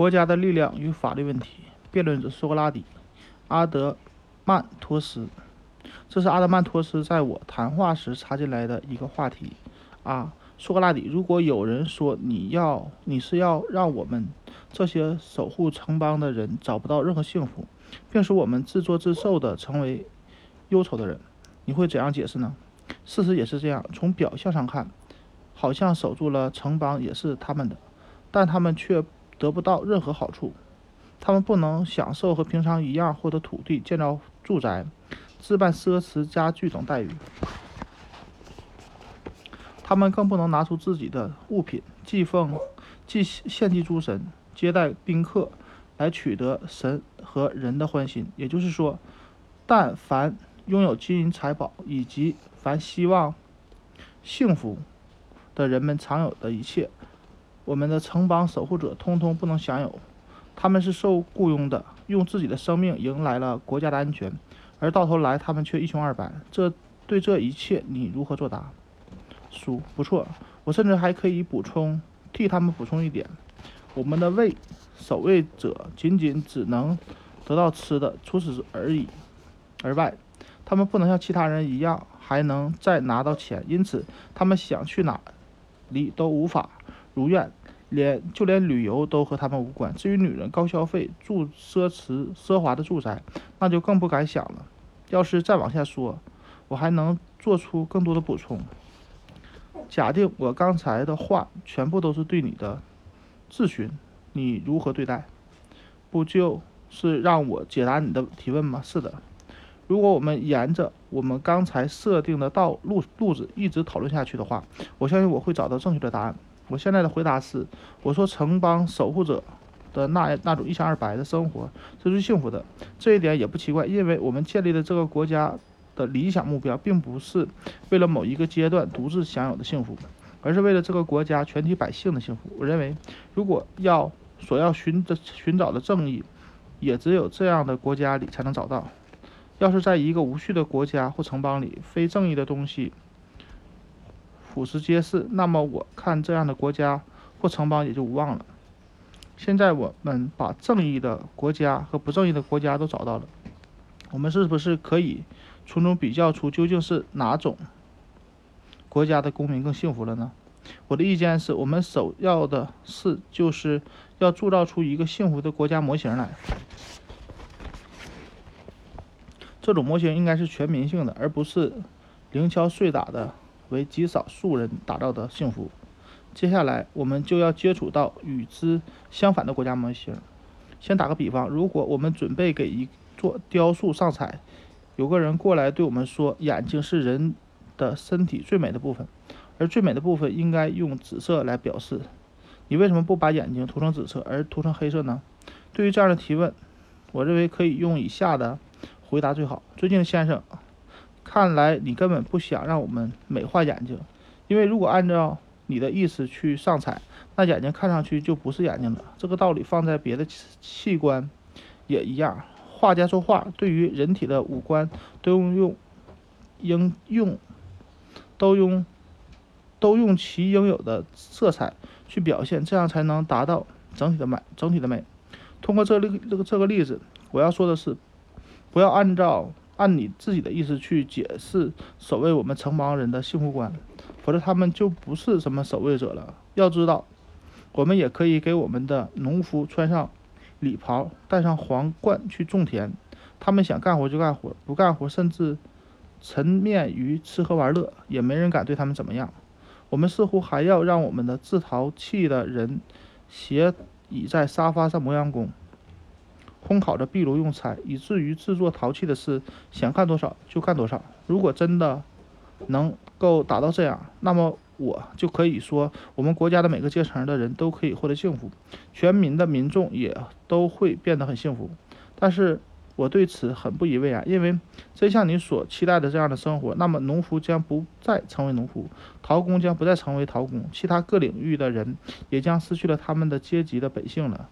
国家的力量与法律问题，辩论者苏格拉底、阿德曼托斯。这是阿德曼托斯在我谈话时插进来的一个话题。啊，苏格拉底，如果有人说你要你是要让我们这些守护城邦的人找不到任何幸福，并使我们自作自受的成为忧愁的人，你会怎样解释呢？事实也是这样。从表象上看，好像守住了城邦也是他们的，但他们却得不到任何好处。他们不能享受和平常一样获得土地、建造住宅、置办奢侈家具等待遇。他们更不能拿出自己的物品祭奉、祭献祭诸神、接待宾客，来取得神和人的欢心。也就是说，但凡拥有金银财宝以及凡希望幸福的人们常有的一切，我们的城邦守护者通通不能享有。他们是受雇佣的，用自己的生命迎来了国家的安全，而到头来他们却一穷二白。这对这一切你如何作答？叔不错，我甚至还可以补充，替他们补充一点：我们的卫守卫者仅仅只能得到吃的，除此而已。而外，他们不能像其他人一样还能再拿到钱，因此他们想去哪里都无法如愿，连就连旅游都和他们无关。至于女人高消费住奢侈奢华的住宅，那就更不敢想了。要是再往下说，我还能做出更多的补充。假定我刚才的话全部都是对你的质询，你如何对待？不就是让我解答你的提问吗？是的。如果我们沿着我们刚才设定的道路路子一直讨论下去的话，我相信我会找到正确的答案。我现在的回答是：我说城邦守护者的那那种一穷二白的生活是最幸福的。这一点也不奇怪，因为我们建立的这个国家。的理想目标并不是为了某一个阶段独自享有的幸福，而是为了这个国家全体百姓的幸福。我认为，如果要所要寻的寻找的正义，也只有这样的国家里才能找到。要是在一个无序的国家或城邦里，非正义的东西俯拾皆是，那么我看这样的国家或城邦也就无望了。现在我们把正义的国家和不正义的国家都找到了，我们是不是可以？从中比较出究竟是哪种国家的公民更幸福了呢？我的意见是我们首要的事就是要铸造出一个幸福的国家模型来。这种模型应该是全民性的，而不是零敲碎打的为极少数人打造的幸福。接下来我们就要接触到与之相反的国家模型。先打个比方，如果我们准备给一座雕塑上彩。有个人过来对我们说：“眼睛是人的身体最美的部分，而最美的部分应该用紫色来表示。你为什么不把眼睛涂成紫色，而涂成黑色呢？”对于这样的提问，我认为可以用以下的回答最好：“尊敬的先生，看来你根本不想让我们美化眼睛，因为如果按照你的意思去上彩，那眼睛看上去就不是眼睛了。这个道理放在别的器官也一样。”画家作画，对于人体的五官都用用应用都用都用其应有的色彩去表现，这样才能达到整体的美。整体的美。通过这例这个这个例子，我要说的是，不要按照按你自己的意思去解释守卫我们城邦人的幸福观，否则他们就不是什么守卫者了。要知道，我们也可以给我们的农夫穿上。礼袍，戴上皇冠去种田，他们想干活就干活，不干活甚至沉湎于吃喝玩乐，也没人敢对他们怎么样。我们似乎还要让我们的自淘气的人斜倚在沙发上磨洋工，烘烤着壁炉用餐，以至于制作陶器的事想干多少就干多少。如果真的能够达到这样，那么。我就可以说，我们国家的每个阶层的人都可以获得幸福，全民的民众也都会变得很幸福。但是我对此很不以为然，因为真像你所期待的这样的生活，那么农夫将不再成为农夫，陶工将不再成为陶工，其他各领域的人也将失去了他们的阶级的本性了。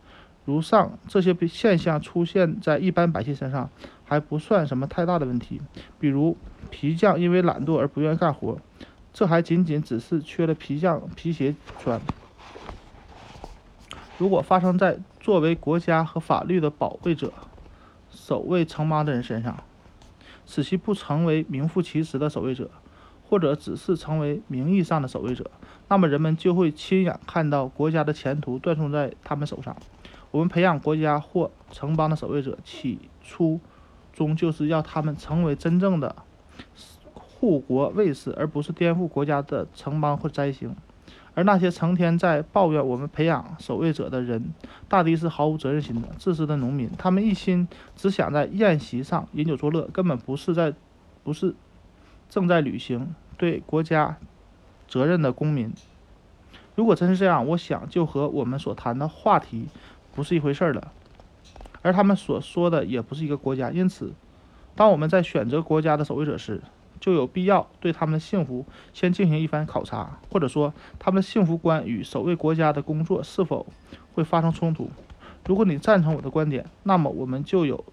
如上这些现象出现在一般百姓身上，还不算什么太大的问题，比如皮匠因为懒惰而不愿意干活。这还仅仅只是缺了皮匠皮鞋穿。如果发生在作为国家和法律的保卫者，守卫城邦的人身上，使其不成为名副其实的守卫者，或者只是成为名义上的守卫者，那么人们就会亲眼看到国家的前途断送在他们手上。我们培养国家或城邦的守卫者，起初终就是要他们成为真正的护国卫士，而不是颠覆国家的城邦或灾星。而那些成天在抱怨我们培养守卫者的人，大抵是毫无责任心的自私的农民。他们一心只想在宴席上饮酒作乐，根本不是在，不是正在履行对国家责任的公民。如果真是这样，我想就和我们所谈的话题不是一回事儿了。而他们所说的也不是一个国家。因此，当我们在选择国家的守卫者时，就有必要对他们的幸福先进行一番考察，或者说他们的幸福观与守卫国家的工作是否会发生冲突。如果你赞成我的观点，那么我们就有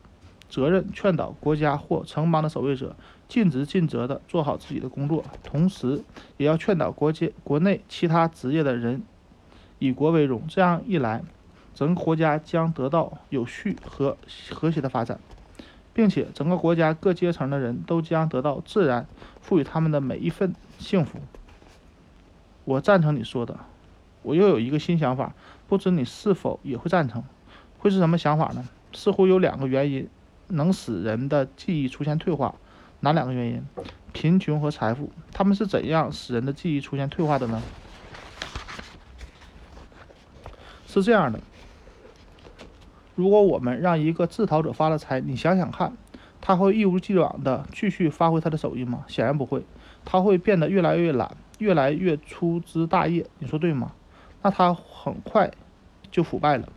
责任劝导国家或城邦的守卫者尽职尽责地做好自己的工作，同时也要劝导国界国内其他职业的人以国为荣。这样一来，整个国家将得到有序和和谐的发展。并且整个国家各阶层的人都将得到自然赋予他们的每一份幸福。我赞成你说的。我又有一个新想法，不知你是否也会赞成？会是什么想法呢？似乎有两个原因能使人的记忆出现退化。哪两个原因？贫穷和财富。他们是怎样使人的记忆出现退化的呢？是这样的。如果我们让一个自讨者发了财，你想想看，他会一如既往地继续发挥他的手艺吗？显然不会，他会变得越来越懒，越来越粗枝大叶。你说对吗？那他很快就腐败了。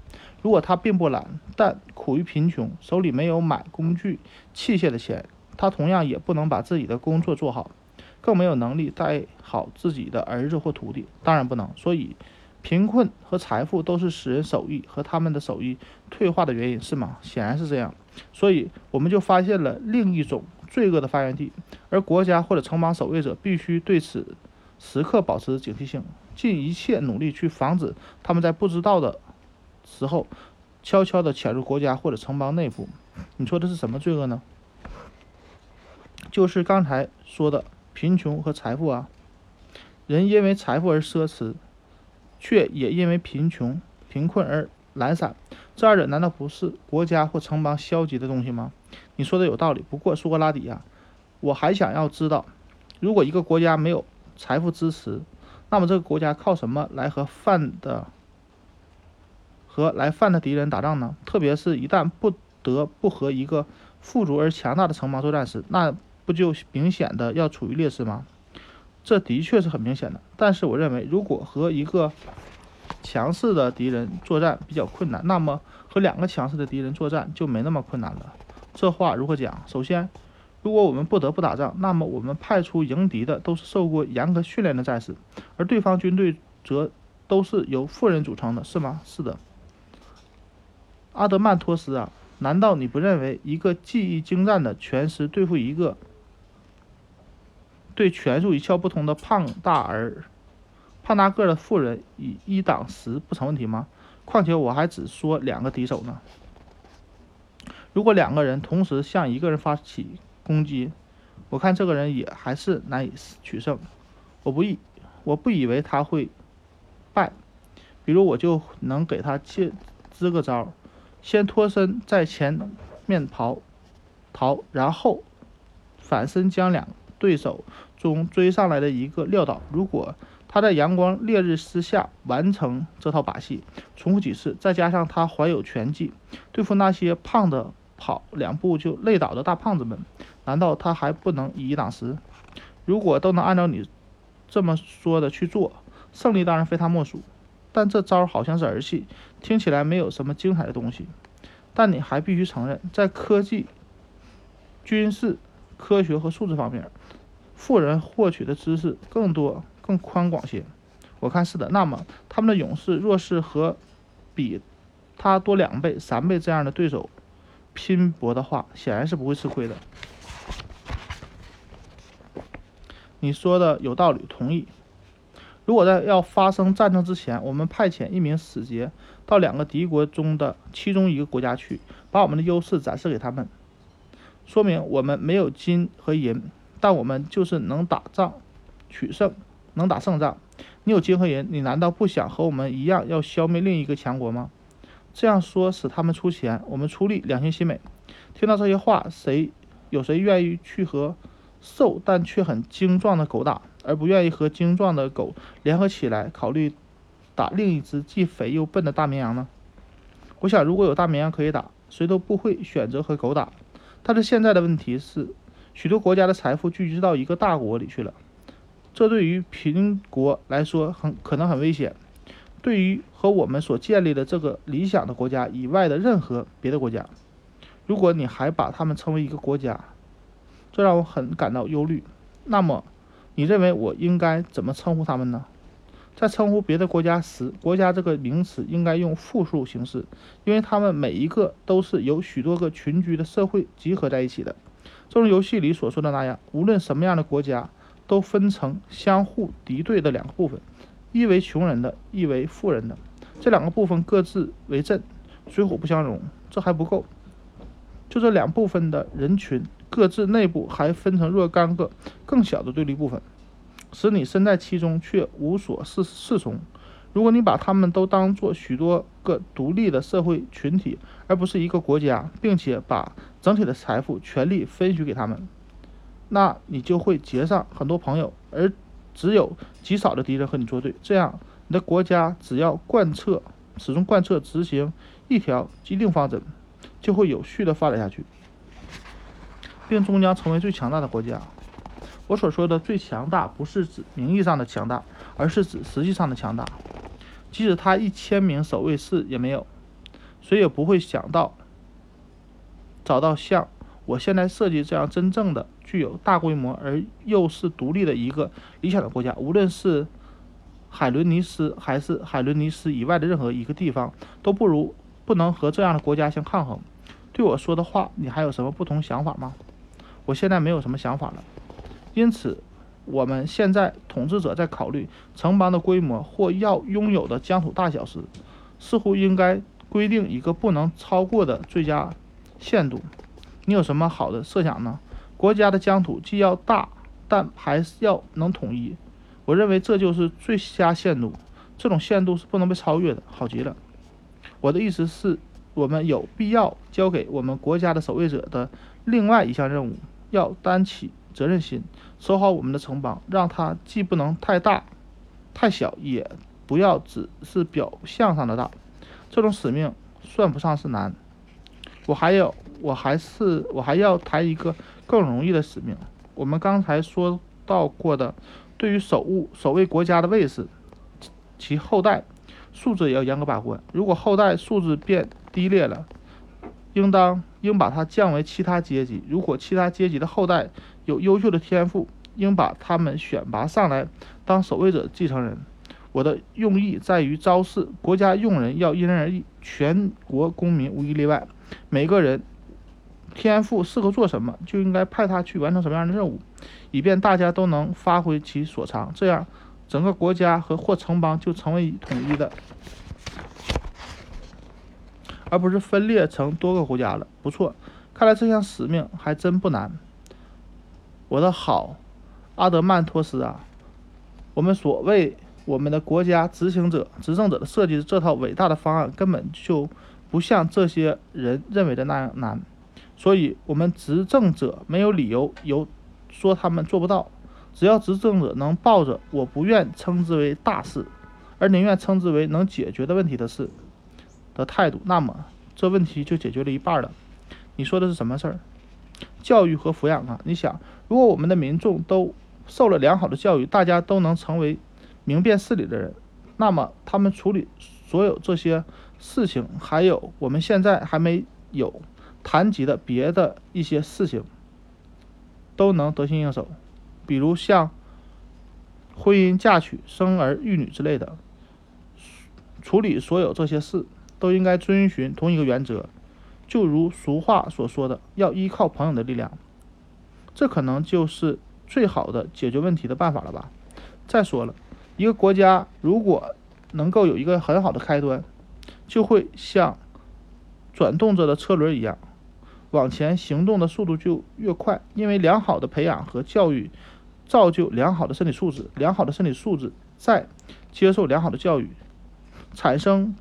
如果他并不懒，但苦于贫穷，手里没有买工具器械的钱，他同样也不能把自己的工作做好，更没有能力带好自己的儿子或徒弟。当然不能。所以。贫困和财富都是使人手艺和他们的手艺退化的原因，是吗？显然是这样。所以我们就发现了另一种罪恶的发源地，而国家或者城邦守卫者必须对此时刻保持警惕性，尽一切努力去防止他们在不知道的时候悄悄地潜入国家或者城邦内部。你说的是什么罪恶呢？就是刚才说的贫穷和财富啊。人因为财富而奢侈。却也因为贫穷、贫困而懒散，这二者难道不是国家或城邦消极的东西吗？你说的有道理。不过苏格拉底呀，我还想要知道，如果一个国家没有财富支持，那么这个国家靠什么来和犯的和来犯的敌人打仗呢？特别是一旦不得不和一个富足而强大的城邦作战时，那不就明显的要处于劣势吗？这的确是很明显的，但是我认为，如果和一个强势的敌人作战比较困难，那么和两个强势的敌人作战就没那么困难了。这话如何讲？首先，如果我们不得不打仗，那么我们派出迎敌的都是受过严格训练的战士，而对方军队则都是由富人组成的，是吗？是的。阿德曼托斯啊，难道你不认为一个技艺精湛的拳师对付一个？对拳术一窍不通的胖大儿、胖大个的妇人以一挡十不成问题吗？况且我还只说两个敌手呢。如果两个人同时向一个人发起攻击，我看这个人也还是难以取胜。我不以我不以为他会败。比如我就能给他借支个招：先脱身在前面跑逃，然后反身将两对手。中追上来的一个撂倒，如果他在阳光烈日之下完成这套把戏，重复几次，再加上他怀有拳技，对付那些胖的跑两步就累倒的大胖子们，难道他还不能以一挡十？如果都能按照你这么说的去做，胜利当然非他莫属。但这招好像是儿戏，听起来没有什么精彩的东西。但你还必须承认，在科技、军事、科学和数字方面。富人获取的知识更多、更宽广些，我看是的。那么，他们的勇士若是和比他多两倍、三倍这样的对手拼搏的话，显然是不会吃亏的。你说的有道理，同意。如果在要发生战争之前，我们派遣一名使节到两个敌国中的其中一个国家去，把我们的优势展示给他们，说明我们没有金和银，但我们就是能打仗、取胜、能打胜仗。你有金和银，你难道不想和我们一样要消灭另一个强国吗？这样说使他们出钱，我们出力，两全其美。听到这些话，谁有谁愿意去和瘦但却很精壮的狗打，而不愿意和精壮的狗联合起来考虑打另一只既肥又笨的大绵羊呢？我想，如果有大绵羊可以打，谁都不会选择和狗打。但是现在的问题是，许多国家的财富聚集到一个大国里去了，这对于贫国来说很可能很危险。对于和我们所建立的这个理想的国家以外的任何别的国家，如果你还把他们称为一个国家，这让我很感到忧虑。那么，你认为我应该怎么称呼他们呢？在称呼别的国家时，“国家”这个名词应该用复数形式，因为他们每一个都是由许多个群居的社会集合在一起的。正如游戏里所说的那样，无论什么样的国家，都分成相互敌对的两个部分。一为穷人的，一为富人的，这两个部分各自为阵，水火不相容。这还不够，就这两部分的人群，各自内部还分成若干个更小的对立部分，使你身在其中却无所适适从。如果你把他们都当做许多个独立的社会群体，而不是一个国家，并且把整体的财富全力分许给他们，那你就会结上很多朋友，而。只有极少的敌人和你作对，这样你的国家只要贯彻、始终贯彻执行一条既定方针，就会有序的发展下去，并终将成为最强大的国家。我所说的最强大，不是指名义上的强大，而是指实际上的强大。即使他一千名守卫士也没有，谁也不会想到找到像。我现在设计这样真正的具有大规模而又是独立的一个理想的国家，无论是海伦尼斯还是海伦尼斯以外的任何一个地方，都不如不能和这样的国家相抗衡。对我说的话，你还有什么不同想法吗？我现在没有什么想法了。因此，我们现在统治者在考虑城邦的规模或要拥有的疆土大小时，似乎应该规定一个不能超过的最佳限度。你有什么好的设想呢？国家的疆土既要大，但还是要能统一。我认为这就是最佳限度，这种限度是不能被超越的。好极了。我的意思是，我们有必要交给我们国家的守卫者的另外一项任务，要担起责任心，守好我们的城邦，让它既不能太大、太小，也不要只是表象上的大。这种使命算不上是难。我还有。我还是我还要谈一个更容易的使命。我们刚才说到过的，对于守护守卫国家的卫士，其后代素质也要严格把关。如果后代素质变低劣了，应当应把他降为其他阶级。如果其他阶级的后代有优秀的天赋，应把他们选拔上来当守卫者继承人。我的用意在于昭示国家用人要因人而异，全国公民无一例外，每个人。天赋适合做什么，就应该派他去完成什么样的任务，以便大家都能发挥其所长，这样整个国家和或城邦就成为统一的，而不是分裂成多个国家了。不错，看来这项使命还真不难。我的好阿德曼托斯啊，我们所谓我们的国家执行者、执政者的设计的这套伟大的方案，根本就不像这些人认为的那样难。所以，我们执政者没有理由有说他们做不到。只要执政者能抱着“我不愿称之为大事，而宁愿称之为能解决的问题的事”的态度，那么这问题就解决了一半了。你说的是什么事儿？教育和抚养啊！你想，如果我们的民众都受了良好的教育，大家都能成为明辨事理的人，那么他们处理所有这些事情，还有我们现在还没有。谈及的别的一些事情，都能得心应手，比如像婚姻嫁娶、生儿育女之类的。处理所有这些事，都应该遵循同一个原则，就如俗话所说的，要依靠朋友的力量。这可能就是最好的解决问题的办法了吧？再说了，一个国家如果能够有一个很好的开端，就会像转动着的车轮一样，往前行动的速度就越快。因为良好的培养和教育造就良好的身体素质，良好的身体素质再接受良好的教育，产生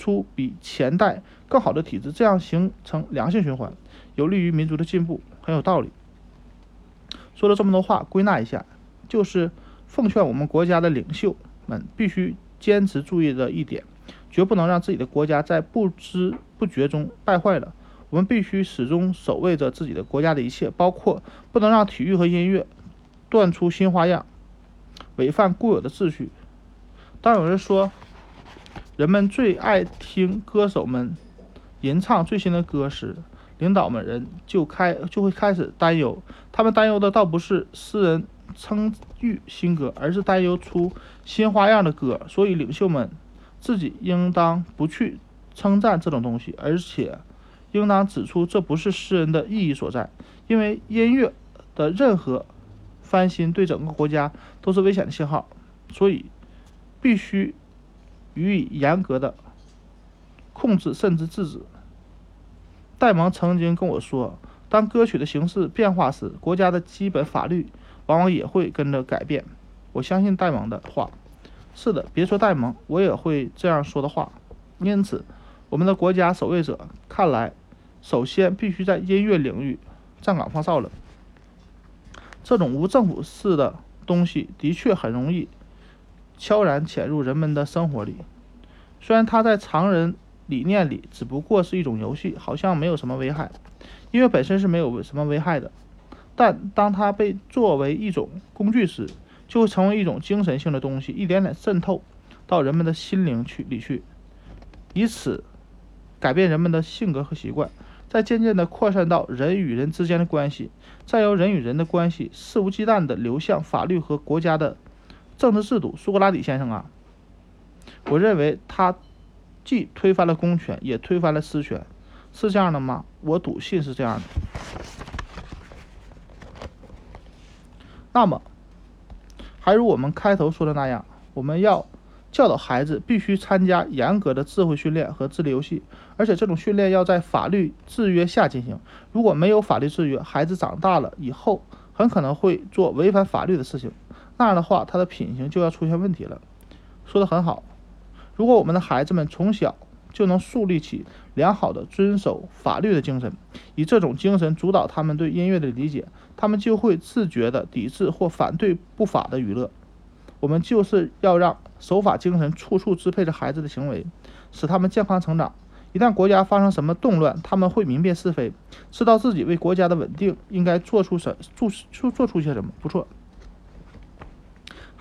出比前代更好的体制，这样形成良性循环，有利于民族的进步，很有道理。说了这么多话，归纳一下，就是奉劝我们国家的领袖们必须坚持注意的一点，绝不能让自己的国家在不知不觉中败坏了。我们必须始终守卫着自己的国家的一切，包括不能让体育和音乐断出新花样，违反固有的秩序。当有人说人们最爱听歌手们吟唱最新的歌时，领导们人就开就会开始担忧，他们担忧的倒不是诗人称誉新歌，而是担忧出新花样的歌。所以领袖们自己应当不去称赞这种东西，而且应当指出这不是诗人的意义所在。因为音乐的任何翻新对整个国家都是危险的信号，所以必须予以严格的控制甚至制止。戴蒙曾经跟我说，当歌曲的形式变化时，国家的基本法律往往也会跟着改变。我相信戴蒙的话。是的，别说戴蒙，我也会这样说的话。因此，我们的国家守卫者看来，首先必须在音乐领域站岗放哨了。这种无政府式的东西的确很容易悄然潜入人们的生活里，虽然它在常人。理念里只不过是一种游戏，好像没有什么危害。音乐本身是没有什么危害的，但当它被作为一种工具时，就会成为一种精神性的东西，一点点渗透到人们的心灵去里去，以此改变人们的性格和习惯，再渐渐地扩散到人与人之间的关系，再由人与人的关系肆无忌惮地流向法律和国家的政治制度。苏格拉底先生啊，我认为他。既推翻了公权，也推翻了私权，是这样的吗？我笃信是这样的。那么，还如我们开头说的那样，我们要教导孩子必须参加严格的智慧训练和智力游戏，而且这种训练要在法律制约下进行。如果没有法律制约，孩子长大了以后很可能会做违反法律的事情，那样的话，他的品行就要出现问题了。说的很好。如果我们的孩子们从小就能树立起良好的遵守法律的精神，以这种精神主导他们对音乐的理解，他们就会自觉地抵制或反对不法的娱乐。我们就是要让守法精神处处支配着孩子的行为，使他们健康成长。一旦国家发生什么动乱，他们会明辨是非，知道自己为国家的稳定应该做出什做做做出些什么。不错，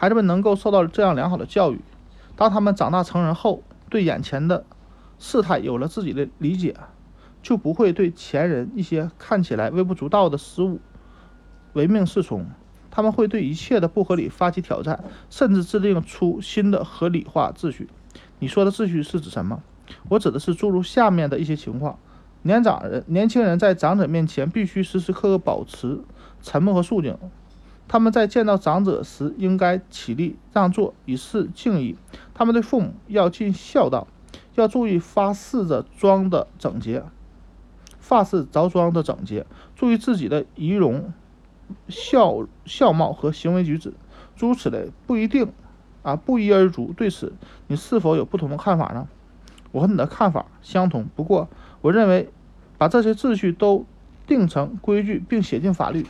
孩子们能够受到这样良好的教育。当他们长大成人后，对眼前的事态有了自己的理解，就不会对前人一些看起来微不足道的失误唯命是从。他们会对一切的不合理发起挑战，甚至制定出新的合理化秩序。你说的秩序是指什么？我指的是诸如下面的一些情况：年长人、年轻人在长者面前必须时时刻刻保持沉默和肃静。他们在见到长者时，应该起立让座，以示敬意。他们对父母要尽孝道，要注意发饰着装的整洁，发饰着装的整洁，注意自己的仪容、笑笑貌和行为举止，诸如此类，不一定啊，不一而足。对此，你是否有不同的看法呢？我和你的看法相同，不过我认为，把这些秩序都定成规矩，并写进法律。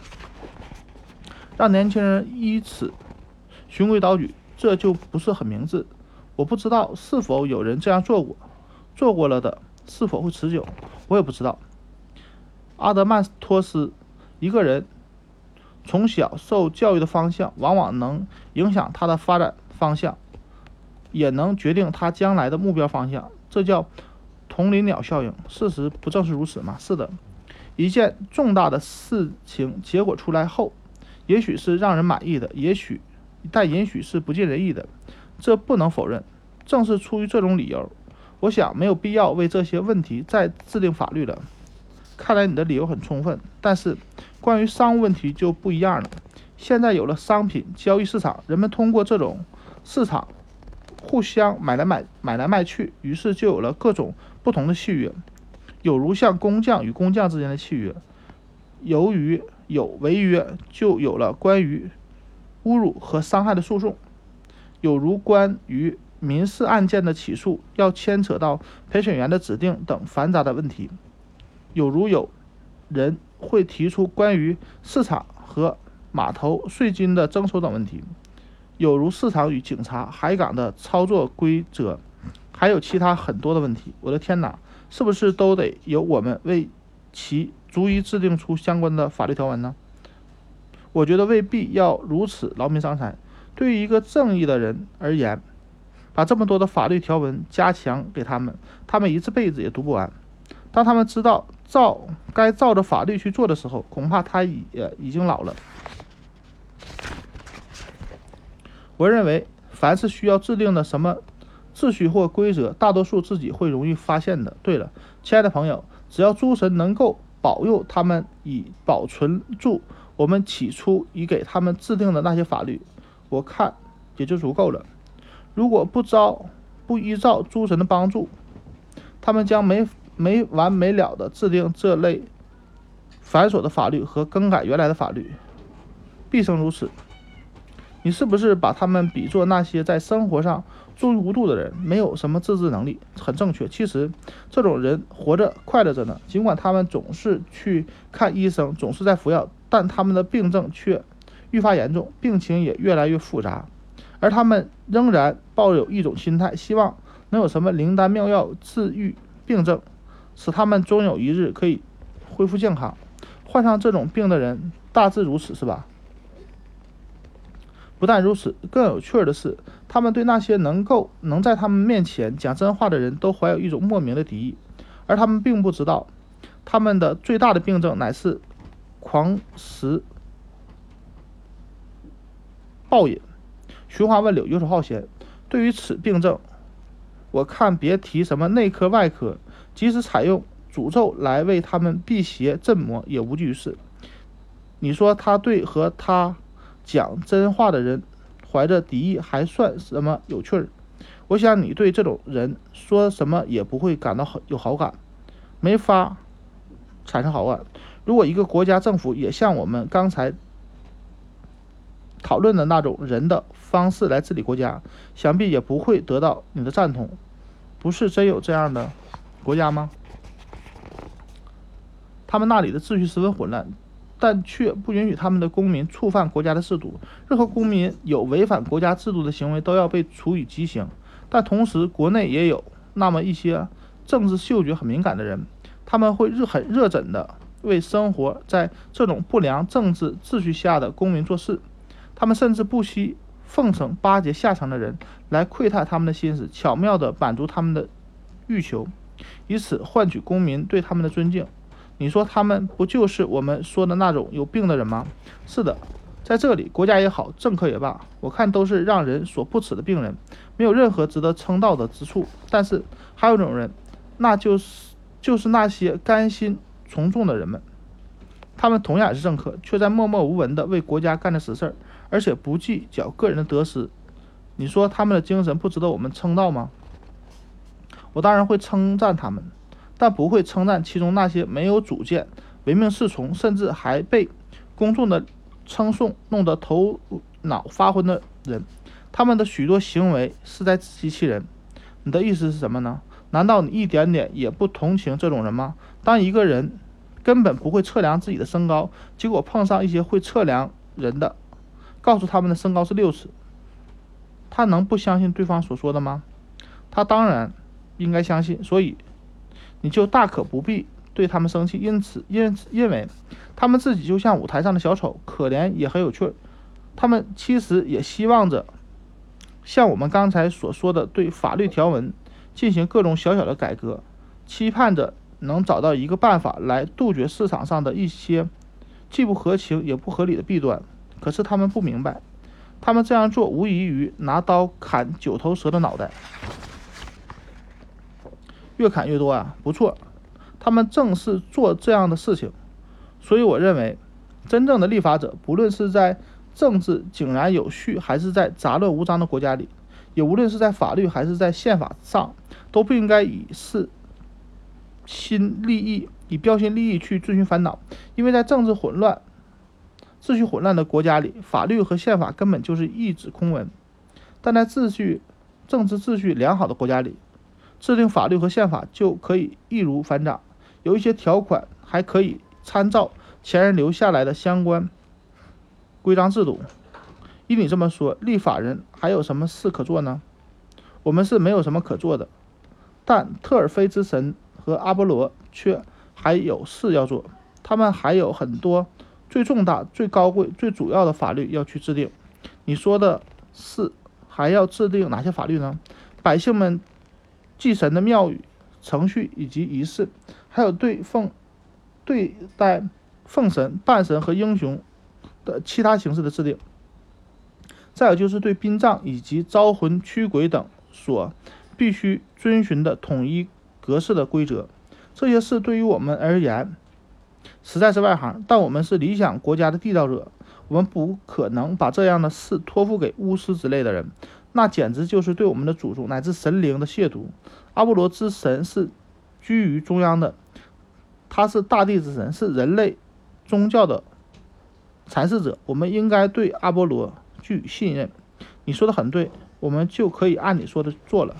让年轻人依此循规蹈矩，这就不是很明智。我不知道是否有人这样做过，做过了的是否会持久，我也不知道。阿德曼托斯，一个人从小受教育的方向，往往能影响他的发展方向，也能决定他将来的目标方向。这叫同林鸟效应。事实不正是如此吗？是的，一件重大的事情结果出来后。也许是让人满意的，也许，但也许是不尽人意的，这不能否认。正是出于这种理由，我想没有必要为这些问题再制定法律了。看来你的理由很充分，但是关于商务问题就不一样了。现在有了商品交易市场，人们通过这种市场互相买来买买来卖去，于是就有了各种不同的契约，有如像工匠与工匠之间的契约。由于有违约，就有了关于侮辱和伤害的诉讼，有如关于民事案件的起诉，要牵扯到陪审员的指定等繁杂的问题，有如有人会提出关于市场和码头税金的征收等问题，有如市场与警察、海港的操作规则，还有其他很多的问题。我的天哪，是不是都得由我们为其？逐一制定出相关的法律条文呢？我觉得未必要如此劳民伤财。对于一个正义的人而言，把这么多的法律条文加强给他们，他们一辈子也读不完。当他们知道照该照着法律去做的时候，恐怕他也已经老了。我认为，凡是需要制定的什么秩序或规则，大多数自己会容易发现的。对了，亲爱的朋友，只要诸神能够。保佑他们以保存住我们起初已给他们制定的那些法律，我看也就足够了。如果不招不依照诸神的帮助，他们将没没完没了的制定这类繁琐的法律和更改原来的法律，毕生如此。你是不是把他们比作那些在生活上？纵欲无度的人没有什么自制能力，很正确。其实，这种人活着快乐着呢。尽管他们总是去看医生，总是在服药，但他们的病症却愈发严重，病情也越来越复杂。而他们仍然抱有一种心态，希望能有什么灵丹妙药治愈病症，使他们终有一日可以恢复健康。患上这种病的人大致如此，是吧？不但如此，更有趣的是，他们对那些能够能在他们面前讲真话的人都怀有一种莫名的敌意，而他们并不知道，他们的最大的病症乃是狂食暴饮、寻花问柳、游手好闲。对于此病症，我看别提什么内科外科，即使采用诅咒来为他们辟邪镇魔，也无济于事。你说他对和他？讲真话的人怀着敌意还算什么有趣儿？我想你对这种人说什么也不会感到好有好感，没法产生好感。如果一个国家政府也像我们刚才讨论的那种人的方式来治理国家，想必也不会得到你的赞同。不是真有这样的国家吗？他们那里的秩序十分混乱。但却不允许他们的公民触犯国家的制度。任何公民有违反国家制度的行为，都要被处以极刑。但同时，国内也有那么一些政治嗅觉很敏感的人，他们会热很热忱的为生活在这种不良政治秩序下的公民做事。他们甚至不惜奉承巴结下层的人，来窥探他们的心思，巧妙地满足他们的欲求，以此换取公民对他们的尊敬。你说他们不就是我们说的那种有病的人吗？是的，在这里，国家也好，政客也罢，我看都是让人所不齿的病人，没有任何值得称道的之处。但是还有一种人，那就是就是那些甘心从众的人们，他们同样也是政客，却在默默无闻地为国家干着实事儿，而且不计较个人的得失。你说他们的精神不值得我们称道吗？我当然会称赞他们。但不会称赞其中那些没有主见、唯命是从，甚至还被公众的称颂弄得头脑发昏的人。他们的许多行为是在自欺欺人。你的意思是什么呢？难道你一点点也不同情这种人吗？当一个人根本不会测量自己的身高，结果碰上一些会测量人的，告诉他们的身高是六尺，他能不相信对方所说的吗？他当然应该相信。所以。你就大可不必对他们生气，因此，因因为他们自己就像舞台上的小丑，可怜也很有趣。他们其实也希望着像我们刚才所说的，对法律条文进行各种小小的改革，期盼着能找到一个办法来杜绝市场上的一些既不合情也不合理的弊端。可是他们不明白，他们这样做无异于拿刀砍九头蛇的脑袋。越砍越多啊，不错，他们正是做这样的事情，所以我认为，真正的立法者，不论是在政治井然有序，还是在杂乱无章的国家里，也无论是在法律还是在宪法上，都不应该以私心利益、以标新立异去遵循烦恼，因为在政治混乱、秩序混乱的国家里，法律和宪法根本就是一纸空文；但在秩序、政治秩序良好的国家里，制定法律和宪法就可以易如反掌，有一些条款还可以参照前人留下来的相关规章制度。依你这么说，立法人还有什么事可做呢？我们是没有什么可做的，但特尔菲之神和阿波罗却还有事要做。他们还有很多最重大、最高贵、最主要的法律要去制定。你说的是还要制定哪些法律呢？百姓们祭神的庙宇、程序以及仪式，还有对奉对待奉神、半神和英雄的其他形式的制定。再有就是对殡葬以及招魂驱鬼等所必须遵循的统一格式的规则，这些事对于我们而言实在是外行。但我们是理想国家的缔造者，我们不可能把这样的事托付给巫师之类的人，那简直就是对我们的祖宗乃至神灵的亵渎。阿波罗之神是居于中央的，他是大地之神，是人类宗教的阐释者，我们应该对阿波罗。具信任，你说的很对，我们就可以按你说的做了。